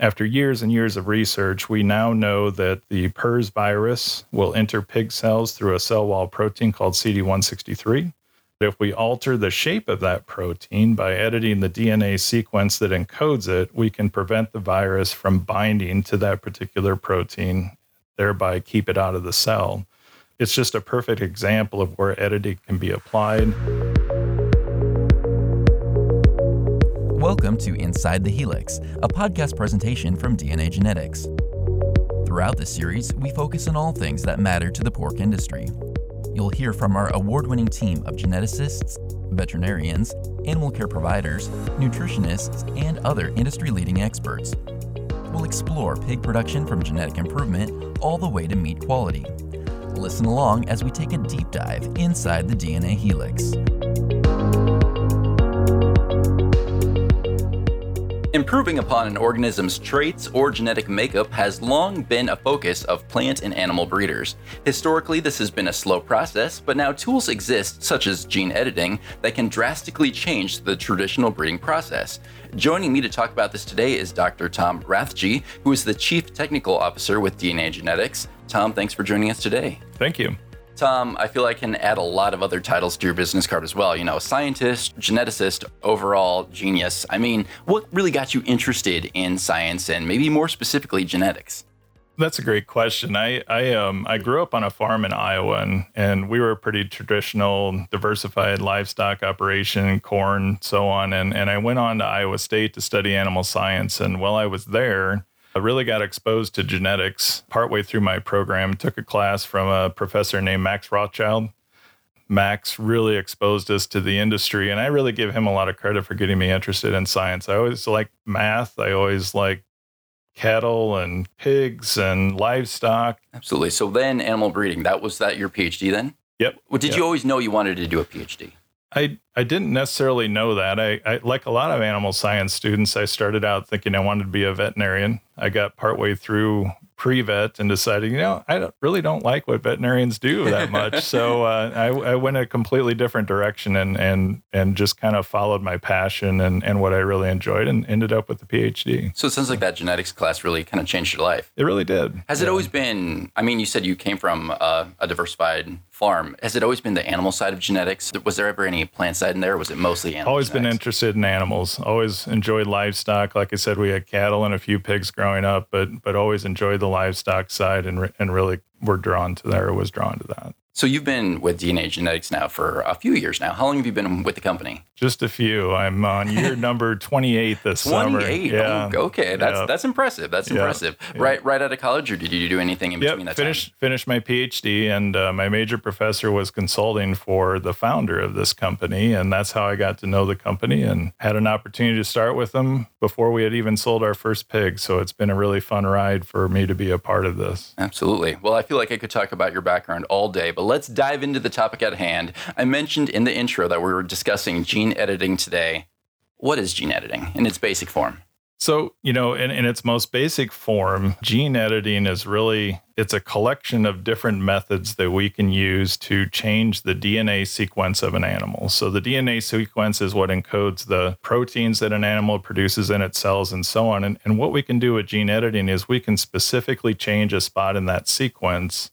After years and years of research, we now know that the PRRS virus will enter pig cells through a cell wall protein called CD163. If we alter the shape of that protein by editing the DNA sequence that encodes it, we can prevent the virus from binding to that particular protein, thereby keep it out of the cell. It's just a perfect example of where editing can be applied. Welcome to Inside the Helix, a podcast presentation from DNA Genetics. Throughout this series, we focus on all things that matter to the pork industry You'll hear from our award winning team of geneticists, veterinarians, animal care providers, nutritionists, and other industry leading experts. We'll explore pig production from genetic improvement all the way to meat quality. Listen along as we take a deep dive inside the DNA helix. Improving upon an organism's traits or genetic makeup has long been a focus of plant and animal breeders. Historically, this has been a slow process, but now tools exist, such as gene editing, that can drastically change the traditional breeding process. Joining me to talk about this today is Dr. Tom Rathje, who is the Chief Technical Officer with DNA Genetics. Tom, thanks for joining us today. Thank you. Tom, I feel I can add a lot of other titles to your business card as well. You know, scientist, geneticist, overall genius. I mean, what really got you interested in science and maybe more specifically genetics? That's a great question. I I um I grew up on a farm in Iowa and, and we were a pretty traditional, diversified livestock operation, corn, so on. And and I went on to Iowa State to study animal science. And while I was there, I really got exposed to genetics partway through my program. Took a class from a professor named Max Rothschild. Max really exposed us to the industry, and I really give him a lot of credit for getting me interested in science. I always like math. I always like cattle and pigs and livestock. Absolutely. So then, animal breeding. That was that your PhD then? Yep. Well, did yep. you always know you wanted to do a PhD? I, I didn't necessarily know that. I, I, like a lot of animal science students, I started out thinking I wanted to be a veterinarian. I got partway through pre-vet and decided, you know, I don't, really don't like what veterinarians do that much. so uh, I, I, went a completely different direction and and and just kind of followed my passion and, and what I really enjoyed and ended up with the PhD. So it sounds like that genetics class really kind of changed your life. It really did. Has yeah. it always been? I mean, you said you came from a, a diversified farm. Has it always been the animal side of genetics? Was there ever any plant side in there, or was it mostly animal? Always genetics? been interested in animals. Always enjoyed livestock. Like I said, we had cattle and a few pigs growing up, but but always enjoyed the livestock side and and really were drawn to that or was drawn to that. So you've been with DNA Genetics now for a few years now. How long have you been with the company? Just a few. I'm on year number 28 this 28. summer. 28. Yeah. Oh, okay. That's yeah. that's impressive. That's impressive. Yeah. Right right out of college or did you do anything in yep. between that finished, time? Finished my PhD and uh, my major professor was consulting for the founder of this company and that's how I got to know the company and had an opportunity to start with them before we had even sold our first pig. So it's been a really fun ride for me to be a part of this. Absolutely. Well, I feel like I could talk about your background all day, but let's dive into the topic at hand. I mentioned in the intro that we were discussing gene editing today. What is gene editing in its basic form? So, you know, in, in its most basic form, gene editing is really it's a collection of different methods that we can use to change the DNA sequence of an animal. So the DNA sequence is what encodes the proteins that an animal produces in its cells and so on. And, and what we can do with gene editing is we can specifically change a spot in that sequence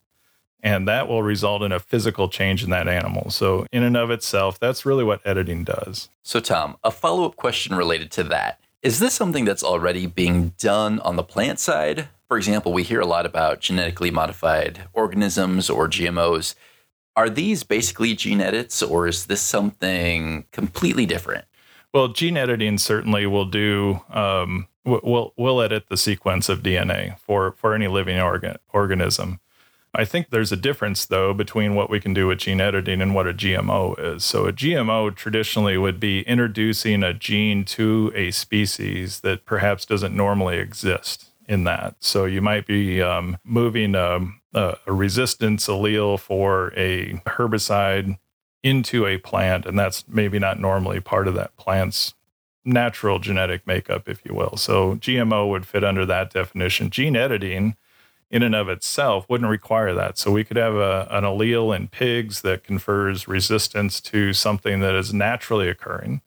and that will result in a physical change in that animal. So, in and of itself, that's really what editing does. So, Tom, a follow up question related to that is this something that's already being done on the plant side? For example, we hear a lot about genetically modified organisms or GMOs. Are these basically gene edits, or is this something completely different? Well, gene editing certainly will do. Um, will will edit the sequence of DNA for for any living organ, organism. I think there's a difference, though, between what we can do with gene editing and what a GMO is. So, a GMO traditionally would be introducing a gene to a species that perhaps doesn't normally exist in that. So, you might be um, moving a, a, a resistance allele for a herbicide into a plant, and that's maybe not normally part of that plant's natural genetic makeup, if you will. So, GMO would fit under that definition. Gene editing in and of itself wouldn't require that. So we could have a, an allele in pigs that confers resistance to something that is naturally occurring.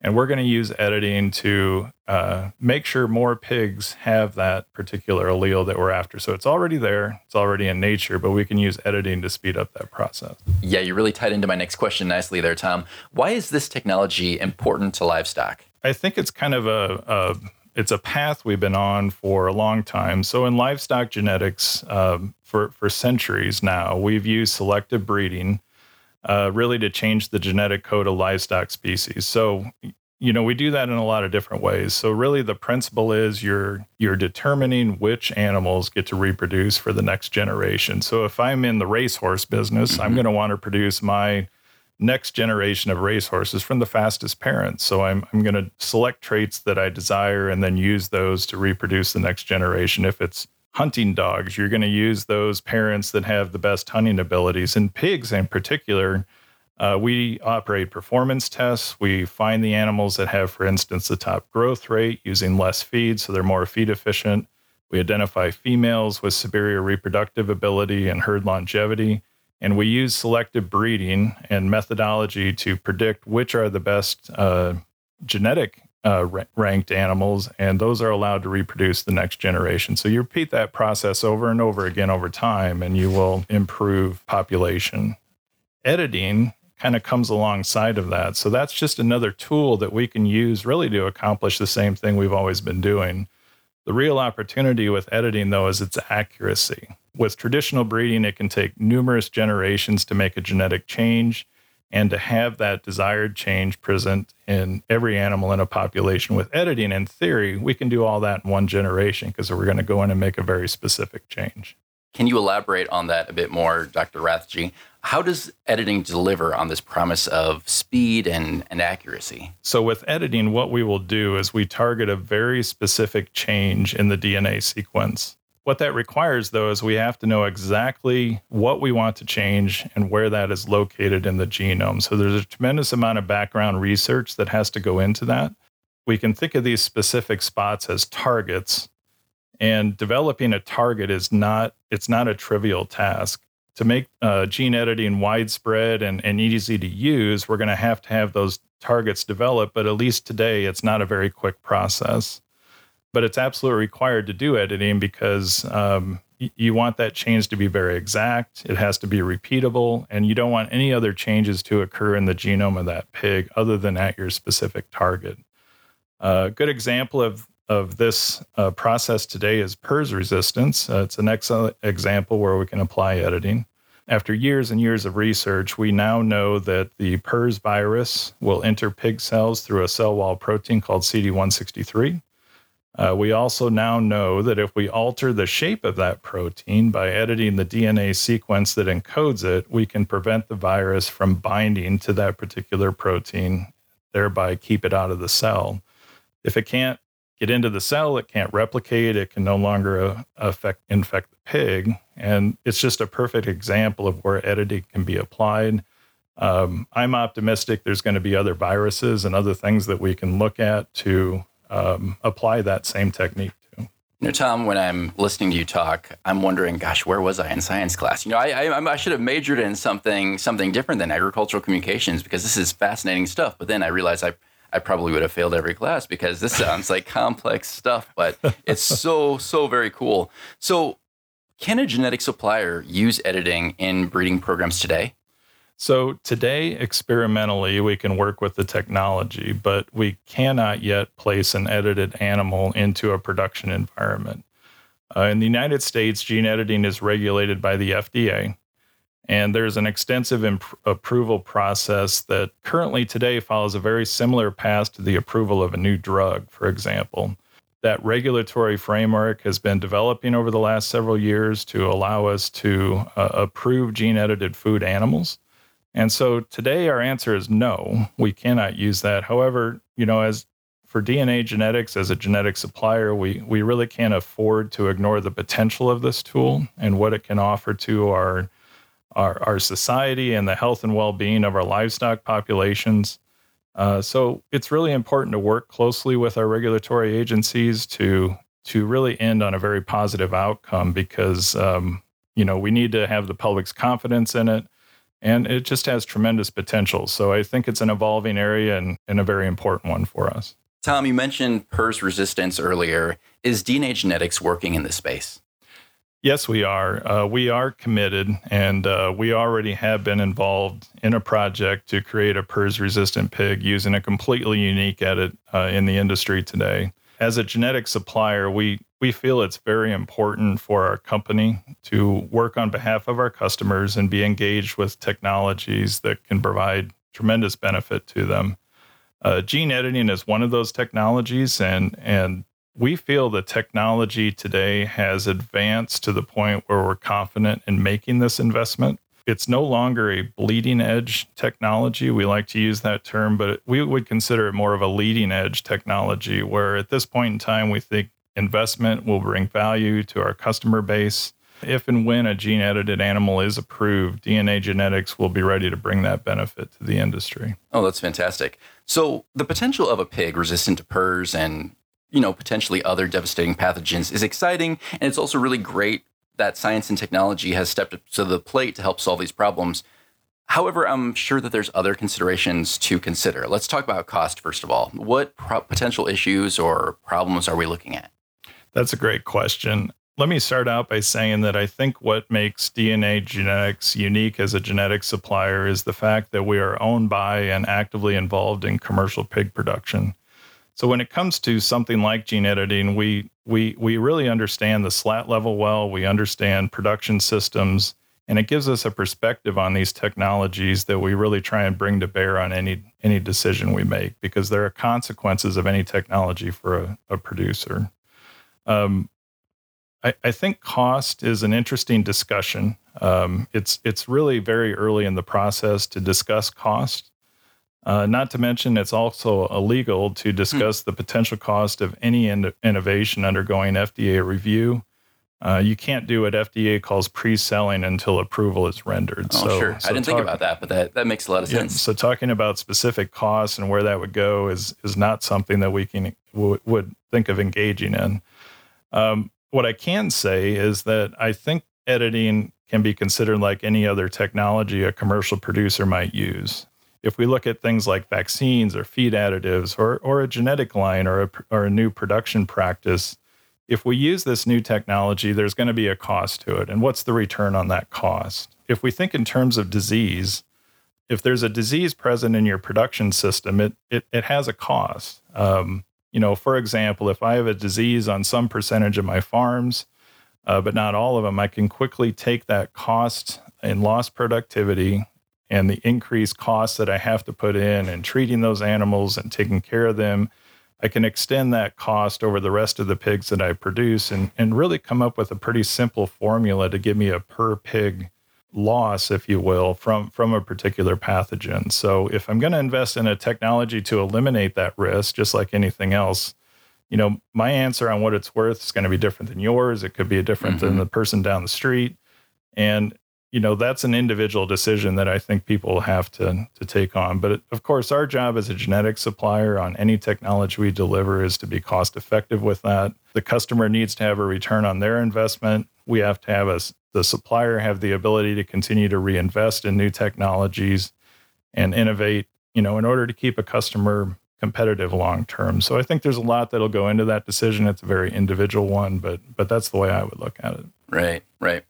And we're going to use editing to uh, make sure more pigs have that particular allele that we're after. So it's already there, it's already in nature, but we can use editing to speed up that process. Yeah, you really tied into my next question nicely there, Tom. Why is this technology important to livestock? I think it's kind of a, a it's a path we've been on for a long time. So in livestock genetics, um, for for centuries now, we've used selective breeding uh, really to change the genetic code of livestock species. So, you know, we do that in a lot of different ways. So, really, the principle is you're you're determining which animals get to reproduce for the next generation. So, if I'm in the racehorse business, mm-hmm. I'm going to want to produce my next generation of racehorses from the fastest parents. So I'm, I'm going to select traits that I desire and then use those to reproduce the next generation. If it's hunting dogs. You're going to use those parents that have the best hunting abilities. And pigs, in particular, uh, we operate performance tests. We find the animals that have, for instance, the top growth rate using less feed, so they're more feed efficient. We identify females with superior reproductive ability and herd longevity. And we use selective breeding and methodology to predict which are the best uh, genetic uh, ranked animals, and those are allowed to reproduce the next generation. So you repeat that process over and over again over time, and you will improve population. Editing kind of comes alongside of that. So that's just another tool that we can use really to accomplish the same thing we've always been doing. The real opportunity with editing, though, is its accuracy. With traditional breeding, it can take numerous generations to make a genetic change and to have that desired change present in every animal in a population with editing in theory we can do all that in one generation because we're going to go in and make a very specific change can you elaborate on that a bit more dr rathje how does editing deliver on this promise of speed and, and accuracy so with editing what we will do is we target a very specific change in the dna sequence what that requires, though, is we have to know exactly what we want to change and where that is located in the genome. So there's a tremendous amount of background research that has to go into that. We can think of these specific spots as targets, and developing a target is not it's not a trivial task. To make uh, gene editing widespread and, and easy to use, we're going to have to have those targets developed. But at least today, it's not a very quick process but it's absolutely required to do editing because um, you want that change to be very exact. It has to be repeatable, and you don't want any other changes to occur in the genome of that pig other than at your specific target. A good example of of this uh, process today is PRRS resistance. Uh, it's an excellent example where we can apply editing. After years and years of research, we now know that the PRRS virus will enter pig cells through a cell wall protein called CD163. Uh, we also now know that if we alter the shape of that protein by editing the DNA sequence that encodes it, we can prevent the virus from binding to that particular protein, thereby keep it out of the cell. If it can't get into the cell, it can't replicate, it can no longer uh, affect, infect the pig. And it's just a perfect example of where editing can be applied. Um, I'm optimistic there's going to be other viruses and other things that we can look at to um, apply that same technique to. You know, Tom, when I'm listening to you talk, I'm wondering, gosh, where was I in science class? You know, I, I, I should have majored in something something different than agricultural communications because this is fascinating stuff. But then I realized I I probably would have failed every class because this sounds like complex stuff, but it's so, so very cool. So, can a genetic supplier use editing in breeding programs today? So today, experimentally, we can work with the technology, but we cannot yet place an edited animal into a production environment. Uh, in the United States, gene editing is regulated by the FDA, and there's an extensive imp- approval process that currently today follows a very similar path to the approval of a new drug, for example. That regulatory framework has been developing over the last several years to allow us to uh, approve gene edited food animals. And so today our answer is no, we cannot use that. However, you know, as for DNA genetics as a genetic supplier, we we really can't afford to ignore the potential of this tool and what it can offer to our our, our society and the health and well-being of our livestock populations. Uh, so it's really important to work closely with our regulatory agencies to to really end on a very positive outcome because um, you know we need to have the public's confidence in it and it just has tremendous potential. So I think it's an evolving area and, and a very important one for us. Tom, you mentioned PRRS resistance earlier. Is DNA genetics working in this space? Yes, we are. Uh, we are committed, and uh, we already have been involved in a project to create a PRRS resistant pig using a completely unique edit uh, in the industry today. As a genetic supplier, we we feel it's very important for our company to work on behalf of our customers and be engaged with technologies that can provide tremendous benefit to them. Uh, gene editing is one of those technologies, and and we feel the technology today has advanced to the point where we're confident in making this investment. It's no longer a bleeding edge technology. We like to use that term, but we would consider it more of a leading edge technology where at this point in time, we think investment will bring value to our customer base. If and when a gene edited animal is approved, DNA genetics will be ready to bring that benefit to the industry. Oh, that's fantastic. So, the potential of a pig resistant to PRRS and you know potentially other devastating pathogens is exciting. And it's also really great that science and technology has stepped up to the plate to help solve these problems. However i'm sure that there's other considerations to consider. Let's talk about cost first of all. What pro- potential issues or problems are we looking at? That's a great question. Let me start out by saying that I think what makes DNA genetics unique as a genetic supplier is the fact that we are owned by and actively involved in commercial pig production. So when it comes to something like gene editing, we we we really understand the slat level well, we understand production systems, and it gives us a perspective on these technologies that we really try and bring to bear on any any decision we make because there are consequences of any technology for a, a producer. Um, I, think cost is an interesting discussion. Um, it's it's really very early in the process to discuss cost. Uh, not to mention, it's also illegal to hmm. discuss the potential cost of any in- innovation undergoing FDA review. Uh, you can't do what FDA calls pre-selling until approval is rendered. Oh, so, sure. So I didn't talk, think about that, but that, that makes a lot of sense. so talking about specific costs and where that would go is is not something that we can w- would think of engaging in. Um, what I can say is that I think editing can be considered like any other technology a commercial producer might use. If we look at things like vaccines or feed additives or, or a genetic line or a, or a new production practice, if we use this new technology, there's going to be a cost to it. And what's the return on that cost? If we think in terms of disease, if there's a disease present in your production system, it, it, it has a cost. Um, you know, for example, if I have a disease on some percentage of my farms, uh, but not all of them, I can quickly take that cost and lost productivity and the increased costs that I have to put in and treating those animals and taking care of them. I can extend that cost over the rest of the pigs that I produce and, and really come up with a pretty simple formula to give me a per pig loss, if you will, from from a particular pathogen. So if I'm going to invest in a technology to eliminate that risk, just like anything else, you know, my answer on what it's worth is going to be different than yours. It could be different mm-hmm. than the person down the street, and you know that's an individual decision that I think people have to to take on. But of course, our job as a genetic supplier on any technology we deliver is to be cost effective with that. The customer needs to have a return on their investment. We have to have a the supplier have the ability to continue to reinvest in new technologies and innovate, you know, in order to keep a customer competitive long term. So I think there's a lot that'll go into that decision. It's a very individual one, but but that's the way I would look at it. Right, right.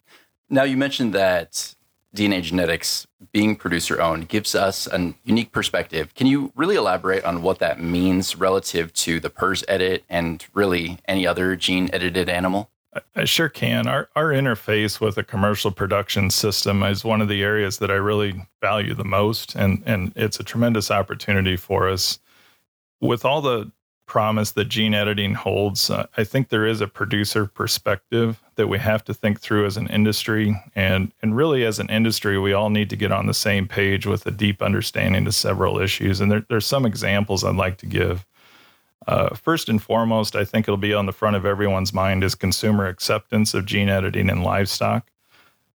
Now you mentioned that DNA genetics being producer owned gives us a unique perspective. Can you really elaborate on what that means relative to the PRRS edit and really any other gene edited animal? I sure can. Our our interface with a commercial production system is one of the areas that I really value the most, and and it's a tremendous opportunity for us. With all the promise that gene editing holds, uh, I think there is a producer perspective that we have to think through as an industry, and and really as an industry, we all need to get on the same page with a deep understanding of several issues. And there, there's some examples I'd like to give. Uh, first and foremost, I think it'll be on the front of everyone's mind is consumer acceptance of gene editing in livestock.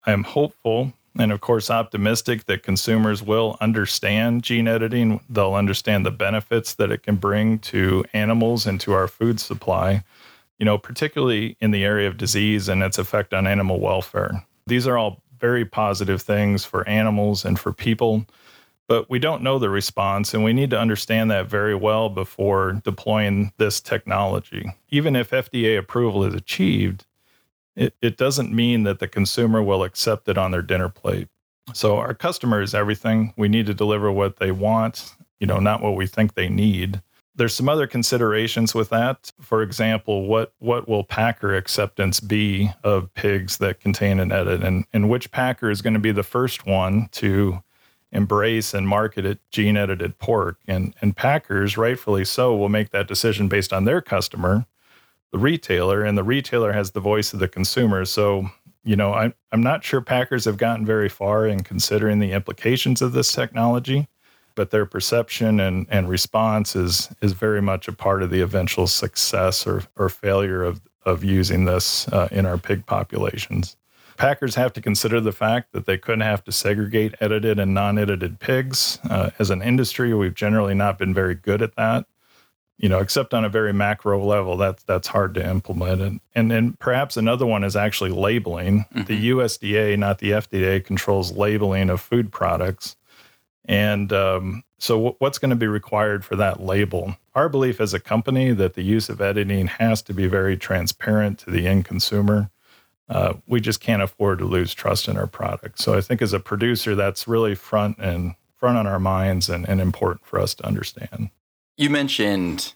I am hopeful and, of course, optimistic that consumers will understand gene editing. They'll understand the benefits that it can bring to animals and to our food supply, you know, particularly in the area of disease and its effect on animal welfare. These are all very positive things for animals and for people, but we don't know the response, and we need to understand that very well before deploying this technology. Even if FDA approval is achieved, it, it doesn't mean that the consumer will accept it on their dinner plate. So our customer is everything. We need to deliver what they want, you know, not what we think they need. There's some other considerations with that. For example, what what will packer acceptance be of pigs that contain an edit, and and which packer is going to be the first one to embrace and market it gene edited pork? And and packers, rightfully so, will make that decision based on their customer, the retailer, and the retailer has the voice of the consumer. So you know, I'm I'm not sure packers have gotten very far in considering the implications of this technology but their perception and, and response is is very much a part of the eventual success or, or failure of, of using this uh, in our pig populations. Packers have to consider the fact that they couldn't have to segregate edited and non edited pigs. Uh, as an industry, we've generally not been very good at that. You know, except on a very macro level, that's that's hard to implement. And and then perhaps another one is actually labeling. Mm-hmm. The USDA, not the FDA, controls labeling of food products. And um, so, w- what's going to be required for that label? Our belief as a company that the use of editing has to be very transparent to the end consumer. Uh, we just can't afford to lose trust in our product. So, I think as a producer, that's really front and front on our minds and, and important for us to understand. You mentioned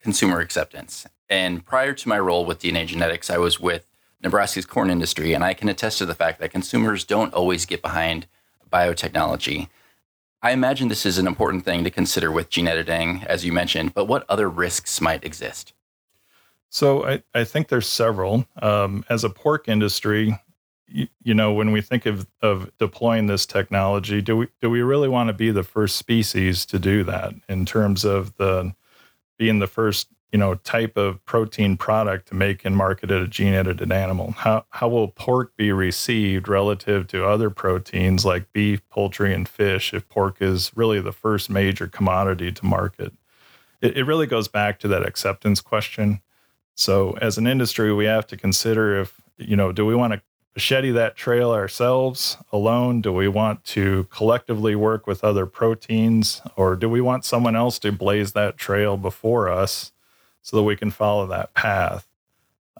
consumer acceptance. And prior to my role with DNA Genetics, I was with Nebraska's corn industry, and I can attest to the fact that consumers don't always get behind biotechnology. I imagine this is an important thing to consider with gene editing, as you mentioned, but what other risks might exist? So I, I think there's several. Um, as a pork industry, you, know, when we think of, of deploying this technology, do we do we really want to be the first species to do that in terms of the being the first you know type of protein product to make and market a gene edited animal? How how will pork be received relative to other proteins like beef poultry and fish if pork is really the first major commodity to market? It, it really goes back to that acceptance question. So as an industry we have to consider if you know do we want to machete that trail ourselves alone? Do we want to collectively work with other proteins, or do we want someone else to blaze that trail before us so that we can follow that path.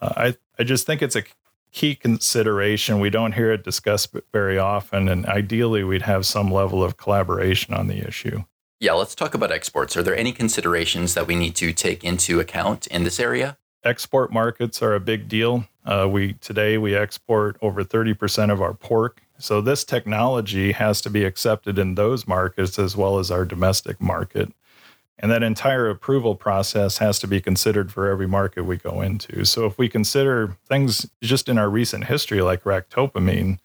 Uh, I, I just think it's a key consideration. We don't hear it discussed very often, and ideally, we'd have some level of collaboration on the issue. Yeah, let's talk about exports. Are there any considerations that we need to take into account in this area? Export markets are a big deal. Uh, we today we export over 30% of our pork. So this technology has to be accepted in those markets as well as our domestic market. And that entire approval process has to be considered for every market we go into. So if we consider things just in our recent history, like ractopamine,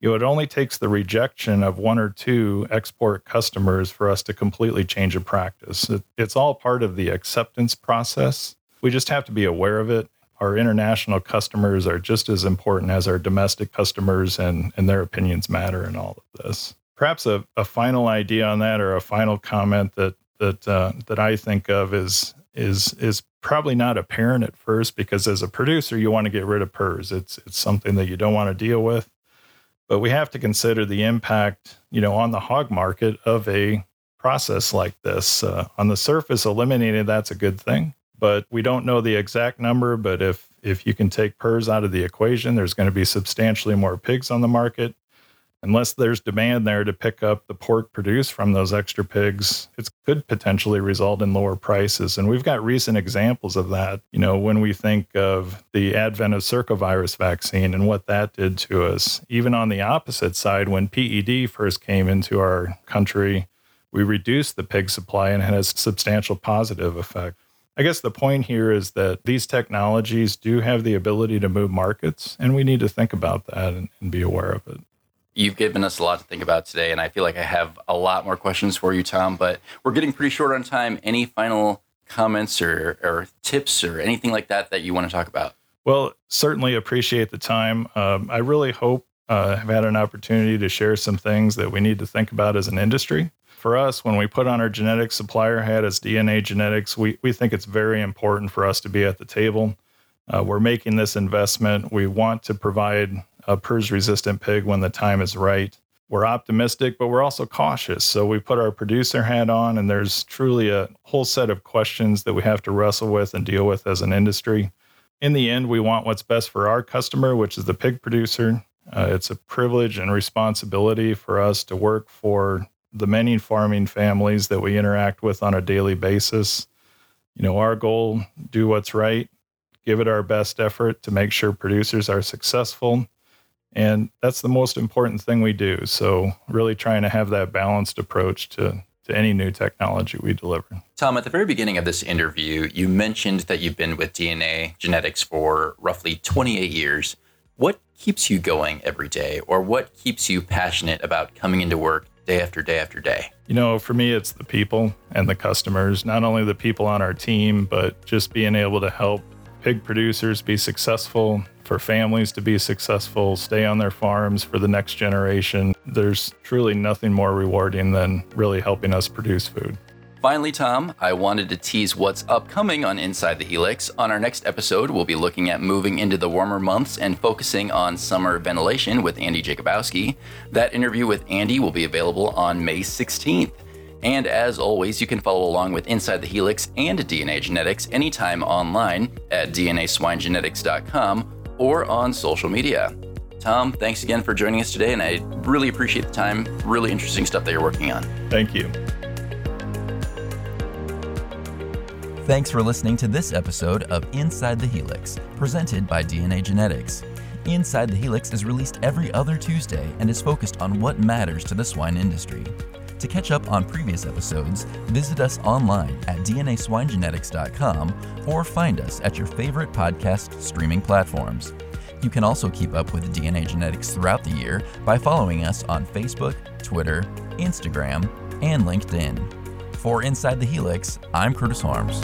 you know, it only takes the rejection of one or two export customers for us to completely change a practice. It, it's all part of the acceptance process. We just have to be aware of it. Our international customers are just as important as our domestic customers, and, and their opinions matter in all of this. Perhaps a, a final idea on that or a final comment that that uh, that I think of is is is probably not apparent at first because as a producer you want to get rid of PRRS. It's it's something that you don't want to deal with. But we have to consider the impact, you know, on the hog market of a process like this. Uh, on the surface, eliminating that's a good thing, but we don't know the exact number. But if if you can take PRRS out of the equation, there's going to be substantially more pigs on the market unless there's demand there to pick up the pork produced from those extra pigs, it could potentially result in lower prices. And we've got recent examples of that. You know, when we think of the advent of circovirus vaccine and what that did to us, even on the opposite side, when PED first came into our country, we reduced the pig supply and had a substantial positive effect. I guess the point here is that these technologies do have the ability to move markets, and we need to think about that and, and be aware of it. You've given us a lot to think about today, and I feel like I have a lot more questions for you, Tom, but we're getting pretty short on time. Any final comments or, or tips or anything like that that you want to talk about? Well, certainly appreciate the time. Um, I really hope uh, have had an opportunity to share some things that we need to think about as an industry. For us, when we put on our genetic supplier hat as DNA Genetics, we, we think it's very important for us to be at the table uh, we're making this investment. We want to provide a PRRS resistant pig when the time is right. We're optimistic, but we're also cautious. So we put our producer hat on, and there's truly a whole set of questions that we have to wrestle with and deal with as an industry. In the end, we want what's best for our customer, which is the pig producer. Uh, it's a privilege and responsibility for us to work for the many farming families that we interact with on a daily basis. You know, our goal do what's right, give it our best effort to make sure producers are successful. And that's the most important thing we do. So, really trying to have that balanced approach to, to any new technology we deliver. Tom, at the very beginning of this interview, you mentioned that you've been with DNA Genetics for roughly 28 years. What keeps you going every day, or what keeps you passionate about coming into work day after day after day? You know, for me, it's the people and the customers, not only the people on our team, but just being able to help pig producers be successful, for families to be successful, stay on their farms for the next generation. There's truly nothing more rewarding than really helping us produce food. Finally, Tom, I wanted to tease what's upcoming on Inside the Helix. On our next episode, we'll be looking at moving into the warmer months and focusing on summer ventilation with Andy Jacobowski. That interview with Andy will be available on May 16th. And as always, you can follow along with Inside the Helix and DNA Genetics anytime online at dnaswinegenetics.com or on social media. Tom, thanks again for joining us today, and I really appreciate the time. Really interesting stuff that you're working on. Thank you. Thanks for listening to this episode of Inside the Helix, presented by DNA Genetics. Inside the Helix is released every other Tuesday and is focused on what matters to the swine industry. To catch up on previous episodes, visit us online at dnaswinegenetics.com or find us at your favorite podcast streaming platforms. You can also keep up with DNA Genetics throughout the year by following us on Facebook, Twitter, Instagram, and LinkedIn. For Inside the Helix, I'm Curtis Harms.